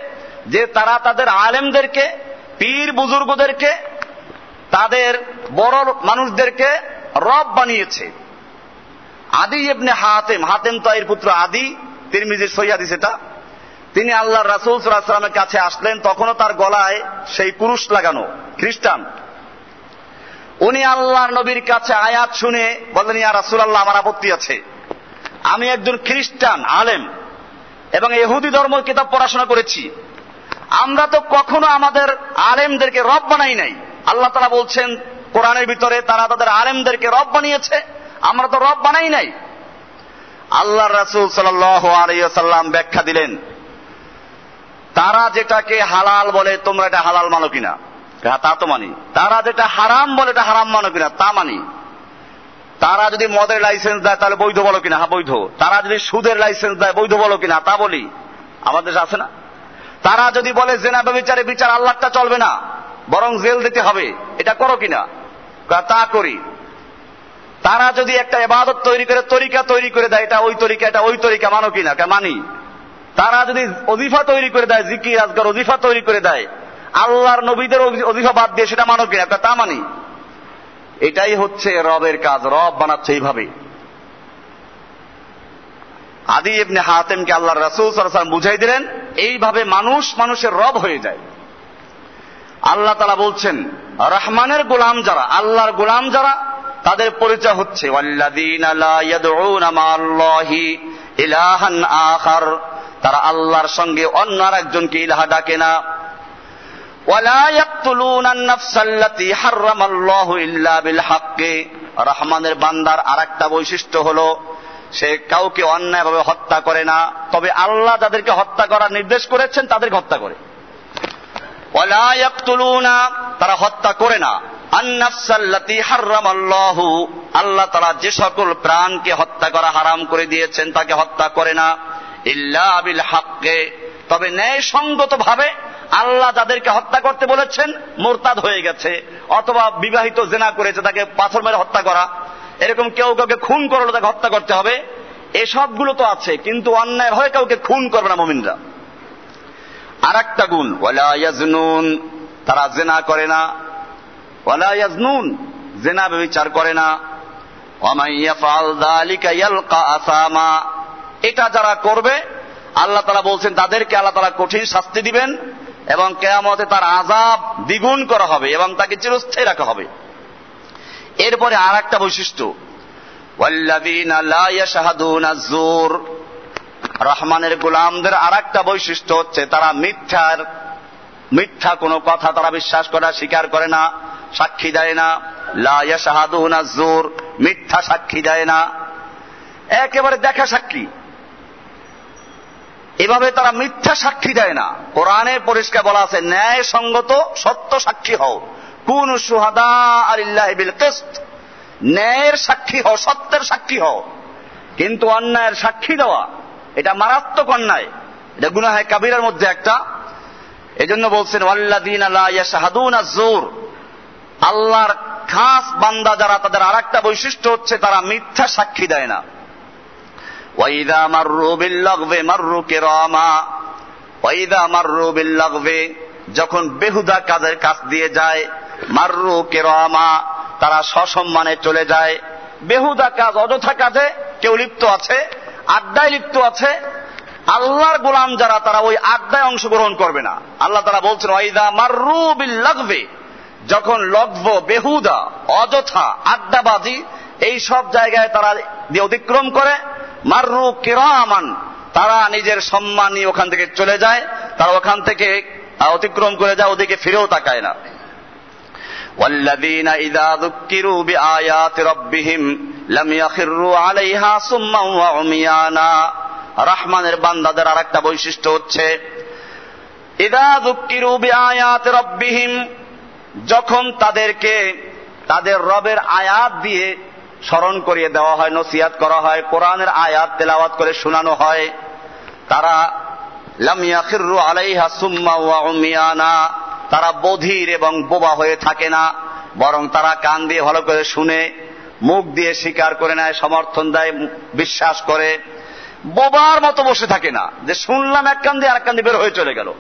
যে তারা তাদের আলেমদেরকে, পীর বুজুর্গদেরকে, তাদের বড় মানুষদেরকে রব বানিয়েছে। আদি ইবনে হাতেম হাতেম তো এর পুত্র আদি, তিরমিজির সৈয়াদি সেটা তিনি আল্লাহ রাসুল সাল্লামের কাছে আসলেন, তখনও তার গলায় সেই পুরুষ লাগানো, খ্রিস্টান। উনি আল্লাহর নবীর কাছে আয়াত শুনে বলেন ইয়া রাসুল আল্লাহ আমার আপত্তি আছে। আমি একজন খ্রিস্টান, আলেম। এবং এহুদি ধর্ম কিতাব পড়াশোনা করেছি। আমরা তো কখনো আমাদের আলেমদেরকে রব বানাই নাই। আল্লাহ তারা বলছেন, কোরআনের ভিতরে তারা তাদের আলেমদেরকে রব বানিয়েছে, আমরা তো রব বানাই নাই। আল্লাহ রাসুল সাল্লাম ব্যাখ্যা দিলেন, তারা যেটাকে হালাল বলে, তোমরা এটা হালাল মানো কিনা? তা তো মানি। তারা যেটা হারাম বলে, এটা হারাম মানো কিনা? তা মানি। তারা যদি মদের লাইসেন্স দেয়, তাহলে বৈধ বলো কিনা? হ্যাঁ বৈধ। তারা যদি সুদের লাইসেন্স দেয়, বৈধ বলো কিনা? তা বলি। আমাদের আছে না? তারা যদি বলে জেনা বিচারে বিচার আল্লাহটা চলবে না, বরং জেল দিতে হবে, এটা করো কিনা? তা করি। তারা যদি একটা এবাদত তৈরি করে, তরিকা তৈরি করে দেয়, এটা ওই তরিকা, এটা ওই তরিকা, মানো কিনা? মানি? তারা যদি অজিফা তৈরি করে দেয়, জিকির আজকার অজিফা তৈরি করে দেয়, আল্লাহর নবীদের অজিফা বাদ দিয়ে সেটা মানো কিনা? তা মানি? এটাই হচ্ছে রবের কাজ। রব বানাচ্ছে এইভাবে। আদি ইবনে হাতেমকে আল্লাহ রাসুল সাল্লাম বুঝাই দিলেন, এইভাবে মানুষ মানুষের রব হয়ে যায়। আল্লাহ তালা বলছেন, রহমানের গোলাম যারা, আল্লাহর গোলাম যারা, তাদের পরিচয় হচ্ছে তারা আল্লাহর সঙ্গে অন্য আর একজনকে ইলাহা ডাকে না। রহমানের বান্দার আর একটা বৈশিষ্ট্য হলো, সে কাউকে অন্যায়ভাবে হত্যা করে না। তবে আল্লাহ যাদেরকে হত্যা করার নির্দেশ করেছেন, তাদেরকে হত্যা করে। তারা হত্যা করে না। আল্লাহ তারা যে সকল প্রাণকে হত্যা করা হারাম করে দিয়েছেন, তাকে হত্যা করে না। ইল্লা আবিল হাক্কে তবে ন্যায়সঙ্গত ভাবে আল্লাহ যাদেরকে হত্যা করতে বলেছেন, মোরতাদ হয়ে গেছে, অথবা বিবাহিত জেনা করেছে, তাকে পাথর মেরে হত্যা করা। এরকম কেউ কাউকে খুন করল, তাকে হত্যা করতে হবে। এসবগুলো তো আছে, কিন্তু অন্যায় ভাবে কাউকে খুন করবে না মমিনরা। আর একটা গুণ ওয়ালায়াজনুন তারা জেনা করে না। ওয়ালায়াজনুন জেনা বিচার করে না। এটা যারা করবে, আল্লাহ তারা বলছেন, তাদেরকে আল্লাহ তারা কঠিন শাস্তি দিবেন। এবং কেয়ামতে তার আজাব দ্বিগুণ করা হবে এবং তাকে চিরস্থায়ী রাখা হবে। এরপরে আর একটা বৈশিষ্ট্য রহমানের গোলামদের আর একটা বৈশিষ্ট্য হচ্ছে তারা মিথ্যার, মিথ্যা কোনো কথা তারা বিশ্বাস করে স্বীকার করে না, সাক্ষী দেয় না। জোর মিথ্যা সাক্ষী দেয় না। একেবারে দেখা সাক্ষী। এভাবে তারা মিথ্যা সাক্ষী দেয় না। কোরআনে পরিষ্কার বলা আছে ন্যায় সঙ্গত সত্য সাক্ষী হও। কোন সুহাদা আলিল্লাহ বিল কিস্ত। ন্যায়ের সাক্ষী হও, সত্যের সাক্ষী হও। কিন্তু অন্যায়ের সাক্ষী দেওয়া, এটা মারাত্মক অন্যায়। এটা গুনাহে কাবিরের মধ্যে একটা। এজন্য বলছেন ওয়াল্লাদিন শাহাদুন জোর আল্লাহর খাস বান্দা যারা, তাদের আর একটা বৈশিষ্ট্য হচ্ছে, তারা মিথ্যা সাক্ষী দেয় না। ওয়াইদা মাররু বিল্লাগবে মাররু কিরামা ওয়াইদা মাররু বিল্লাগবে যখন বেহুদা কাজের কাজ দিয়ে যায়, মাররু কিরামা, তারা সসম্মানে চলে যায়। বেহুদা কাজ অযথা কাজে, কেউ লিপ্ত আছে, আড্ডায় লিপ্ত আছে। আল্লাহর গোলাম যারা, তারা ওই আড্ডায় অংশগ্রহণ করবে না। আল্লাহ তারা বলছেন, ওয়াইদা মাররু বিল্লাগবে। যখন লগ্ব বেহুদা, অযথা, আড্ডাবাজি, এই সব জায়গায় তারা অতিক্রম করে মাররু কিরামান তারা নিজের সম্মান নিয়ে ওখান থেকে চলে যায় তারা ওখান থেকে অতিক্রম করে যায় ওদিকে ফিরেও তাকায় না والذين إذا ذكروا بآيات ربهم لم يخروا عليها صما وعميانا রহমানের বান্দাদের আর একটা বৈশিষ্ট্য হচ্ছে ইদা দুঃকিরু বিআয়াত রব্বিহিম যখন তাদেরকে তাদের রবের আয়াত দিয়ে স্মরণ করিয়ে দেওয়া হয় নসিয়াত করা হয়, কোরআনের আয়াত তেলাওয়াত করে শোনানো হয়। তারা লামিয়াখিরু আলাইহা সুম্মা ওয়া উমিয়ানা তারা বধির এবং বোবা হয়ে থাকে না, বরং তারা কান দিয়ে ভালো করে শুনে, মুখ দিয়ে স্বীকার করে নেয়, সমর্থন দেয়, বিশ্বাস করে। বোবার মতো বসে থাকে না। যে শুনলাম এক কান দিয়ে আর কান দিয়ে বের হয়ে চলে গেল।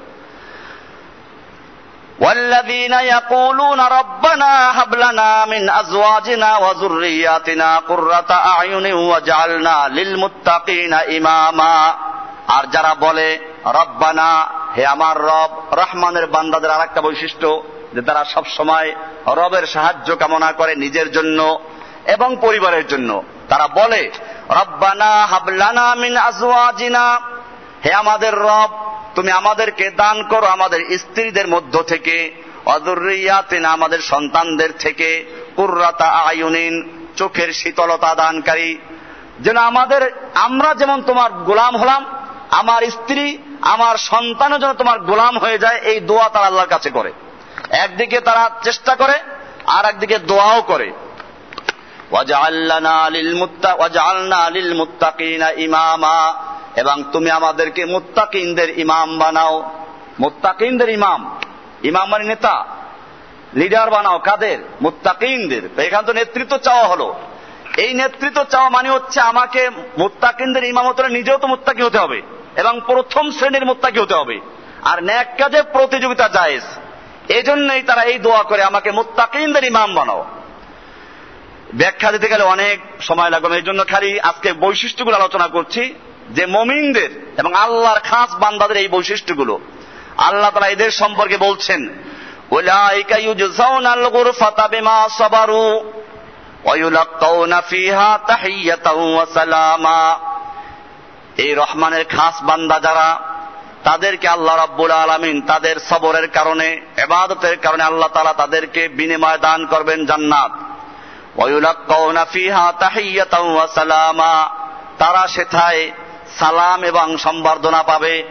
والذين يقولون ربنا هب لنا من ازواجنا وذرياتنا قرة اعين واجعلنا للمتقين اماما আর যারা বলে রব্বানা হে আমার রব রহমানের বান্দাদের আর একটা বৈশিষ্ট্য যে তারা সব সময় রবের সাহায্য কামনা করে নিজের জন্য এবং পরিবারের জন্য তারা বলে রব্বানা হাবলানা মিন আজওয়াজিনা হে আমাদের রব তুমি আমাদেরকে দান করো আমাদের স্ত্রীদের মধ্য থেকে আমাদের সন্তানদের থেকে, কুর্রাতা আয়ুনিন, চোখের শীতলতা দানকারী। যেন আমাদের, আমরা যেমন তোমার গোলাম হলাম, আমার স্ত্রী, আমার সন্তানও যেন তোমার গোলাম হয়ে যায়, এই দোয়া তারা আল্লাহর কাছে করে। একদিকে তারা চেষ্টা করে, আর একদিকে দোয়াও করে। ইমামা। এবং তুমি আমাদেরকে মুত্তাকিনদের ইমাম বানাও। মুত্তাকিনদের ইমাম। ইমাম মানে নেতা। লিডার বানাও, কাদের? মুত্তাকিনদের। এখান তো নেতৃত্ব চাওয়া হলো। এই নেতৃত্ব চাওয়া মানে হচ্ছে আমাকে মুত্তাকিনদের ইমামতরে নিজেও তো মুত্তাকি হতে হবে এবং প্রথম শ্রেণির মোত্তাকি হতে হবে। আর ন্যাক কাজে প্রতিযোগিতা জায়েজ। এই জন্যই তারা এই দোয়া করে আমাকে মোত্তাকিনদের ইমাম বানাও। ব্যাখ্যা দিতে গেলে অনেক সময় লাগবে এই জন্য খালি আজকে বৈশিষ্ট্যগুলো আলোচনা করছি। যে মমিনদের এবং আল্লাহর খাস বান্দাদের এই বৈশিষ্ট্যগুলো। আল্লাহ তারা এদের সম্পর্কে বলছেন এই রহমানের খাস বান্দা যারা, তাদেরকে আল্লাহ রাব্বুল আলামিন তাদের সবরের কারণে এবাদতের কারণে আল্লাহ তাআলা তাদেরকে বিনিময় দান করবেন জান্নাত। তারা সেথায় সালাম এবং সম্বর্ধনা পাবে।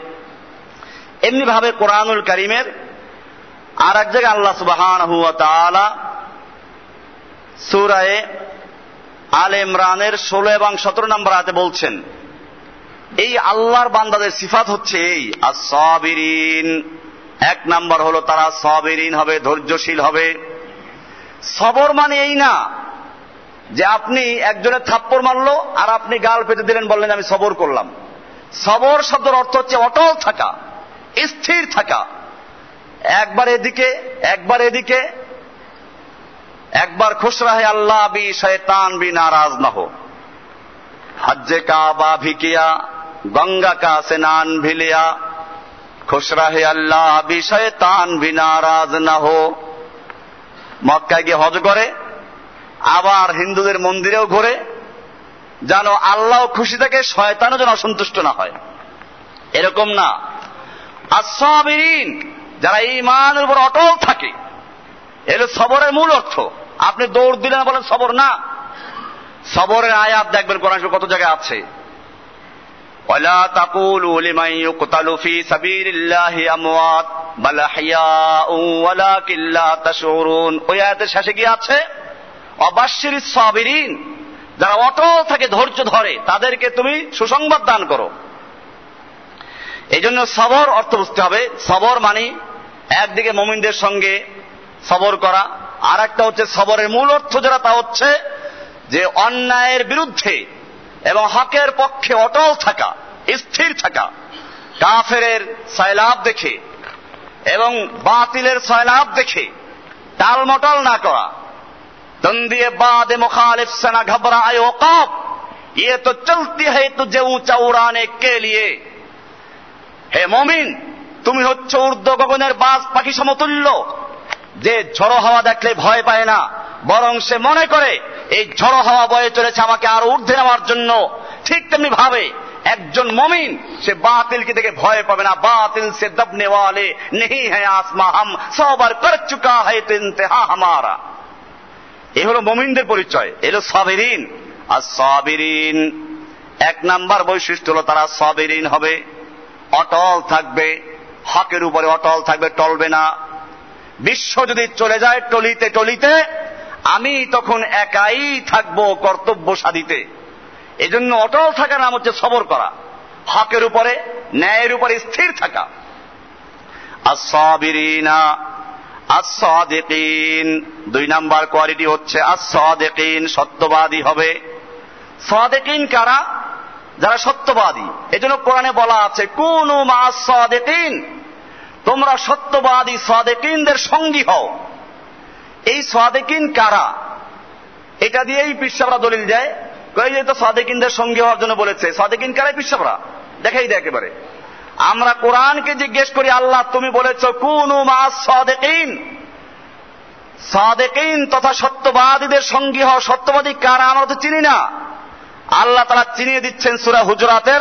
এমনি ভাবে কোরআনুল করিমের আর এক জায়গায় আল্লাহ তাআলা সূরায়ে আল ইমরানের ষোলো এবং সতেরো নম্বর আয়াতে বলছেন, এই আল্লাহর বান্দাদের সিফাত হচ্ছে এই আসাবিরিন এক নাম্বার হলো তারা সাবিরিন হবে, ধৈর্যশীল হবে। সবর মানে এই না যে আপনি একজনের থাপ্পড় মারলো আর আপনি গাল পেতে দিলেন বললেন আমি সবর করলাম। সবর শব্দের অর্থ হচ্ছে অটল থাকা, স্থির থাকা। একবার এদিকে একবার এদিকে, একবার খুশ রাহে আল্লাহ বি শয়তান বি নারাজ না হো। হজ্জে কাবা ভিকিয়া, গঙ্গা কা স্নান ভিলিয়া খুশ রাহে আল্লাহ বি শয়তান বি নারাজ না হো। মক্কায় গিয়ে হজ করে আবার হিন্দুদের মন্দিরেও ঘোরে যেন আল্লাহ খুশি থাকে শয়তানও যেন অসন্তুষ্ট না হয় এরকম না আসাবিরিন যারা ইমানের উপর অটল থাকে এলো সবরের মূল অর্থ আপনি দৌড় দিলেন বলেন সবর না সবরের আয়াত দেখবেন কোরআন কত জায়গায় আছে ولا تقولوا لمن يقتل في سبيل الله اموات بل احياء ولكن لا تشعرون ওই আয়াতের শেষে কি আছে অবাশির সাবিরিন, যারা অটল থাকে, ধৈর্য ধরে, তাদেরকে তুমি সুসংবাদ দান করো। এই জন্য সবর অর্থ বুঝতে হবে। সবর মানে একদিকে মমিনদের সঙ্গে সবর করা আর একটা হচ্ছে সবরের মূল অর্থ যারা তা হচ্ছে যে অন্যায়ের বিরুদ্ধে এবং হকের পক্ষে অটল থাকা, স্থির থাকা কাফের সয়লাভ দেখে এবং বাতিলের সয়লাভ দেখে, টালমটল না করা। তন্দিয়ে বাদে মুখালিফ সেনা ঘবরা আয় ওকাব ये तो चलती है तुझे ऊंचा उड़ाने के लिए হে মমিন তুমি হচ্ছে ঊর্ধ্ব গগনের বাস পাখি সমতুল্য যে ঝড়ো হাওয়া দেখলে ভয় পায় না বরং সে মনে করে এই ঝড়ো হাওয়া বয়ে চলেছে আমাকে আরো ঊর্ধ্বে নেওয়ার জন্য ঠিক তেমনি ভাবে একজন মমিন সে বাতিলকে দেখে ভয় পাবে না বাতিল সে দবনে ওয়ালে নেই হ্যাঁ আসমা হাম সবার কর চুকা হয় তো ইন্তেহা হামারা এ হলো মমিনদের পরিচয় এলো সাবেরিন। আর সাবিরিন, এক নাম্বার বৈশিষ্ট্য হলো তারা সাবেরিন হবে, অটল থাকবে, হকের উপরে অটল থাকবে, টলবে না। বিশ্ব যদি চলে যায় টলিতে টলিতে, আমি তখন একাই থাকব কর্তব্য সাধিতে এজন্য অটল থাকার নাম হচ্ছে সবর করা, হকের উপরে, ন্যায়ের উপরে স্থির থাকা। আর আসাবিরিনা আসাদিকিন দুই নাম্বার কোয়ালিটি হচ্ছে আসাদিকিন সত্যবাদী হবে। সাদেকিন কারা? যারা সত্যবাদী। এজন্য কোরআনে বলা আছে, কোন মা তোমরা সত্যবাদী সাদেকিনদের সঙ্গী হও। এই সাদেকিন কারা? এটা দিয়েই পিসাবরা দলিল দেয়। কই যে তো সাদেকিনদের সঙ্গী হওয়ার জন্য বলেছে। সাদেকিন কারাই পিসাবরা দেখাই দেয় একেবারে। আমরা কোরআনকে জিজ্ঞেস করি, আল্লাহ তুমি বলেছ, কোন সদেকিন। সাদেকিন তথা সত্যবাদীদের সঙ্গী হওয়া সত্যবাদী কারা? আমরা তো চিনি না। আল্লাহ তারা চিনিয়ে দিচ্ছেন সুরা হুজরাতের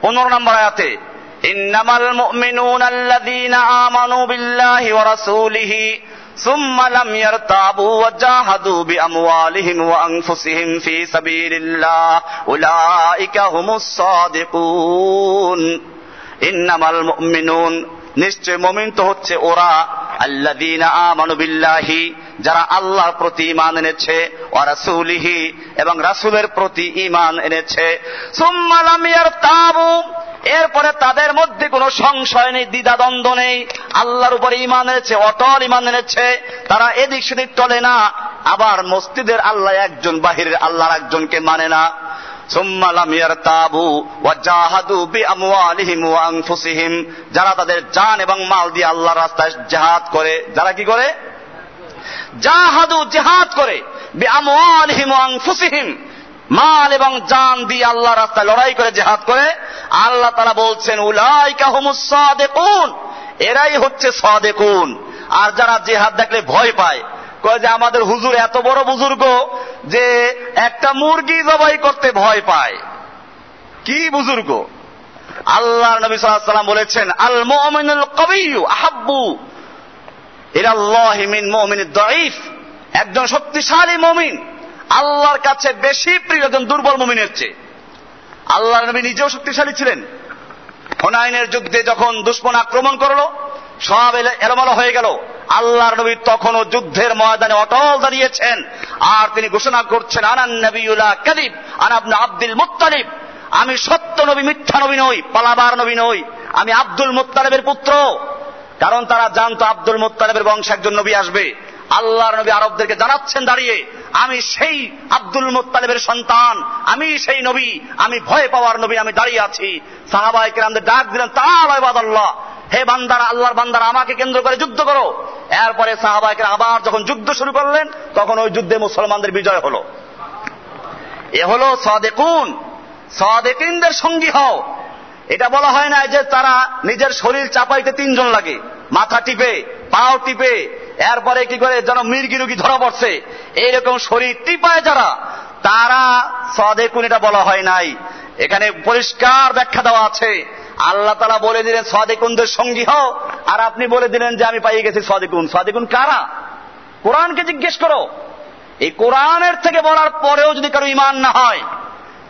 পনেরো নম্বর আয়াতে। ইন্নামাল মুমিনুন আল্লাযীনা আমানু বিল্লাহি ওয়া রাসূলিহি সুম্মা লাম ইয়ারতাবু ওয়া জাহাদু বিআমওয়ালিহিম ওয়া আনফুসিহিম ফি সাবিলিল্লাহ। উলাইকা হুমুস সাদিকুন। ইন্নামাল নিশ্চয় মমিন তো হচ্ছে ওরা আল্লাদিনা আমানুবিল্লাহি যারা আল্লাহর প্রতি ইমান এনেছে ও রাসুলিহি, এবং রাসুলের প্রতি ইমান এনেছে। সুম্মালামিয়ার তাবু এরপরে তাদের মধ্যে কোনো সংশয় নেই, দ্বিধাদ্বন্দ্ব নেই। আল্লাহর উপরে ইমান এনেছে, অটল ইমান এনেছে। তারা এদিক সেদিক টলে না। আবার মসজিদের আল্লাহ একজন, বাহিরের আল্লাহর একজনকে মানে না। যারা তাদের জান এবং মাল দিয়ে আল্লাহর রাস্তায় জিহাদ করে, যারা কি করে? জাহাদু জিহাদ করে। মাল এবং জান দিয়ে আল্লাহ রাস্তায় লড়াই করে জেহাদ করে। আল্লাহ তারা বলছেন, উলাইকা হুমুস সাদিকুন। এরাই হচ্ছে সাদেকুন। আর যারা জেহাদ দেখলে ভয় পায় কয় যে আমাদের হুজুর এত বড় বুজুর্গ যে একটা মুরগি জবাই করতে ভয় পায়। কি বুজুর্গ? আল্লাহ নবী সাল্লাম বলেছেন, আল মুমিনুল কবিয়্যু আহাব্বু ইলাল্লাহি মিন মুমিনিদ দাঈফ। একজন শক্তিশালী মমিন আল্লাহর কাছে বেশি প্রিয় একজন দুর্বল মমিনের চেয়ে। আল্লাহ নবী নিজেও শক্তিশালী ছিলেন। হোনাইনের যুদ্ধে যখন দুশ্মন আক্রমণ করল, সব এলোমালো হয়ে গেল। আল্লাহর নবী তখনও যুদ্ধের ময়দানে অটল দাঁড়িয়েছেন। আর তিনি ঘোষণা করছেন, আনান নবীউল্লাহ কাদিব আনাবনা আব্দুল মুত্তালিব। আমি সত্য নবী, মিথ্যা নবী নই, পালাবার নবী নই। আমি আব্দুল মুত্তালিবের পুত্র। কারণ তারা জানতো আব্দুল মুত্তালিবের বংশ একজন নবী আসবে। আল্লাহর নবী আরবদেরকে জানাচ্ছেন দাঁড়িয়ে, আমি সেই আব্দুল মুত্তালিবের সন্তান, আমি সেই নবী, আমি ভয় পাওয়ার নবী, আমি দাঁড়িয়ে আছি। সাহাবাই কেরামদের ডাক দিলেন তাহলে আল্লাহ হে বান্দারা, আল্লাহর বান্দারা, আমাকে কেন্দ্র করে যুদ্ধ করো। এরপরে সাহাবাইকে আবার যখন যুদ্ধ শুরু করলেন, তখন ওই যুদ্ধে মুসলমানদের বিজয় হলো। এ হলো সদেকুন। সদেকিনদের সঙ্গী হও। এটা বলা হয় না যে তারা নিজের শরীর চাপাইতে তিনজন লাগে, মাথা টিপে, পাও টিপে, এরপরে কি করে যেন মির্গি রুগী ধরা পড়ছে। এইরকম শরীর টিপায় যারা, তারা সদেকুন এটা বলা হয় নাই। এখানে পরিষ্কার ব্যাখ্যা দেওয়া আছে। আল্লাহ তালা বলে দিলেন, সাদেকুনদের সঙ্গী হও। আর আপনি বলে দিলেন যে, আমি পাইয়ে গেছি সাদেকুন। সাদেকুন কারা? কোরআনকে জিজ্ঞেস করো। এই কোরআনের থেকে বলার পরেও যদি কারও ইমান না হয়,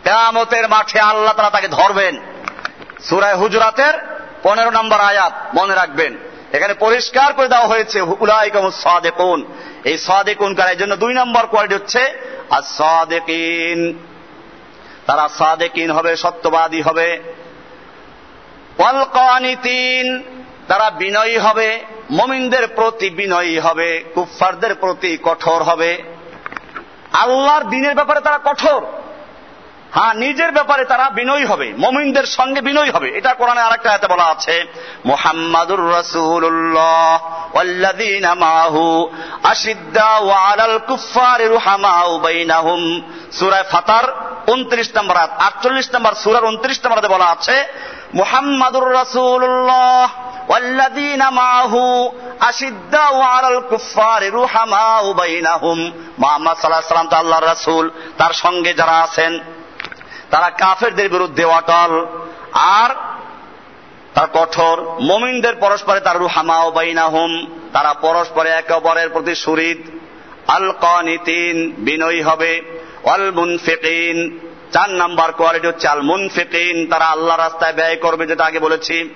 কেয়ামতের মাঠে আল্লাহ তালা তাকে ধরবেন। সুরায় হুজরাতের পনেরো নম্বর আয়াত, মনে রাখবেন। এখানে পরিষ্কার করে দেওয়া হয়েছে উলাইকম সাদেকুন। এই সাদেকুন কার? এই জন্য দুই নম্বর কোয়ালিটি হচ্ছে আর সাদেকিন তারা সাদেকিন হবে, সত্যবাদী হবে। ওয়ালকানিতিন তারা বিনয়ী হবে মমিনদের প্রতি বিনয়ী হবে কুফফারদের প্রতি কঠোর হবে আল্লাহর দিনের ব্যাপারে তারা কঠোর হ্যাঁ নিজের ব্যাপারে তারা বিনয়ী হবে মমিনদের সঙ্গে বিনয়ী হবে এটা কোরআনে আরেকটা হাতে বলা আছে মোহাম্মদুর রসুল্লাহ والذين معه أشداء على الكفار رحماء بينهم সূরা ফাতার 29 নম্বর আয়াত 48 নম্বর সূরার 29 নম্বরে বলা আছে মুহাম্মাদুর রাসূলুল্লাহ والذين معه أشداء على الكفار رحماء بينهم মুহাম্মদ সাল্লাল্লাহু আলাইহি সাল্লাম তো আল্লাহর রাসূল তার সঙ্গে যারা আছেন তারা কাফেরদের বিরুদ্ধে অটল আর তার কঠোর মমিনদের পরস্পরে তার রুহামা ও বাইনাহুম তারা পরস্পরে একে অপরের প্রতি সুরিদ আল কনিতিন বিনয়ী হবে অল মুনফিকিন চার নাম্বার কোয়ালিটি হচ্ছে আল মুনফিকিন তারা আল্লাহ রাস্তায় ব্যয় করবে যেটা আগে বলেছি।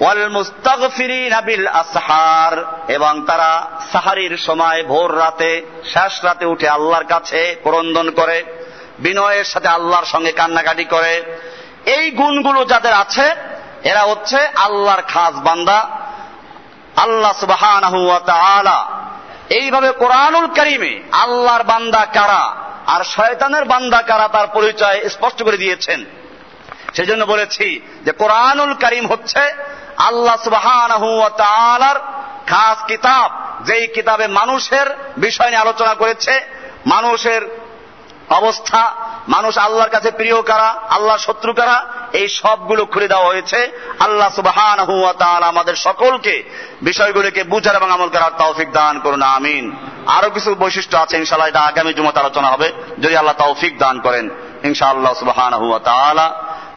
ওয়াল মুস্তাগফিরিন বিল আসহার এবং তারা সাহারির সময় ভোর রাতে, শেষ রাতে উঠে আল্লাহর কাছে ক্রন্দন করে, বিনয়ের সাথে আল্লাহর সঙ্গে কান্নাকাটি করে। এই গুণগুলো যাদের আছে, এরা হচ্ছে আল্লাহর খাস বান্দা। আল্লাহ সুবাহ এইভাবে কোরআনুল করিমে আল্লাহর বান্দা কারা আর শয়তানের বান্দা কারা তার পরিচয় স্পষ্ট করে দিয়েছেন। সেই জন্য বলেছি যে কোরআনুল করিম হচ্ছে আল্লাহ সুবাহ খাস কিতাব, যেই কিতাবে মানুষের বিষয় নিয়ে আলোচনা করেছে, মানুষের অবস্থা মানুষ আল্লাহর কাছে প্রিয় কারা? আল্লাহ শত্রু কারা? এই সবগুলো খুলে দেওয়া হয়েছে। আল্লাহ সুবাহান আমাদের সকলকে বিষয়গুলিকে বুঝার এবং আমল করার তৌফিক দান করুন, আমিন। আরও কিছু বৈশিষ্ট্য আছে, ইনশাআল্লাহ এটা আগামী জুমাতে আলোচনা হবে। যদি আল্লাহ তৌফিক দান করেন, ইনশাআল্লাহ সুবাহান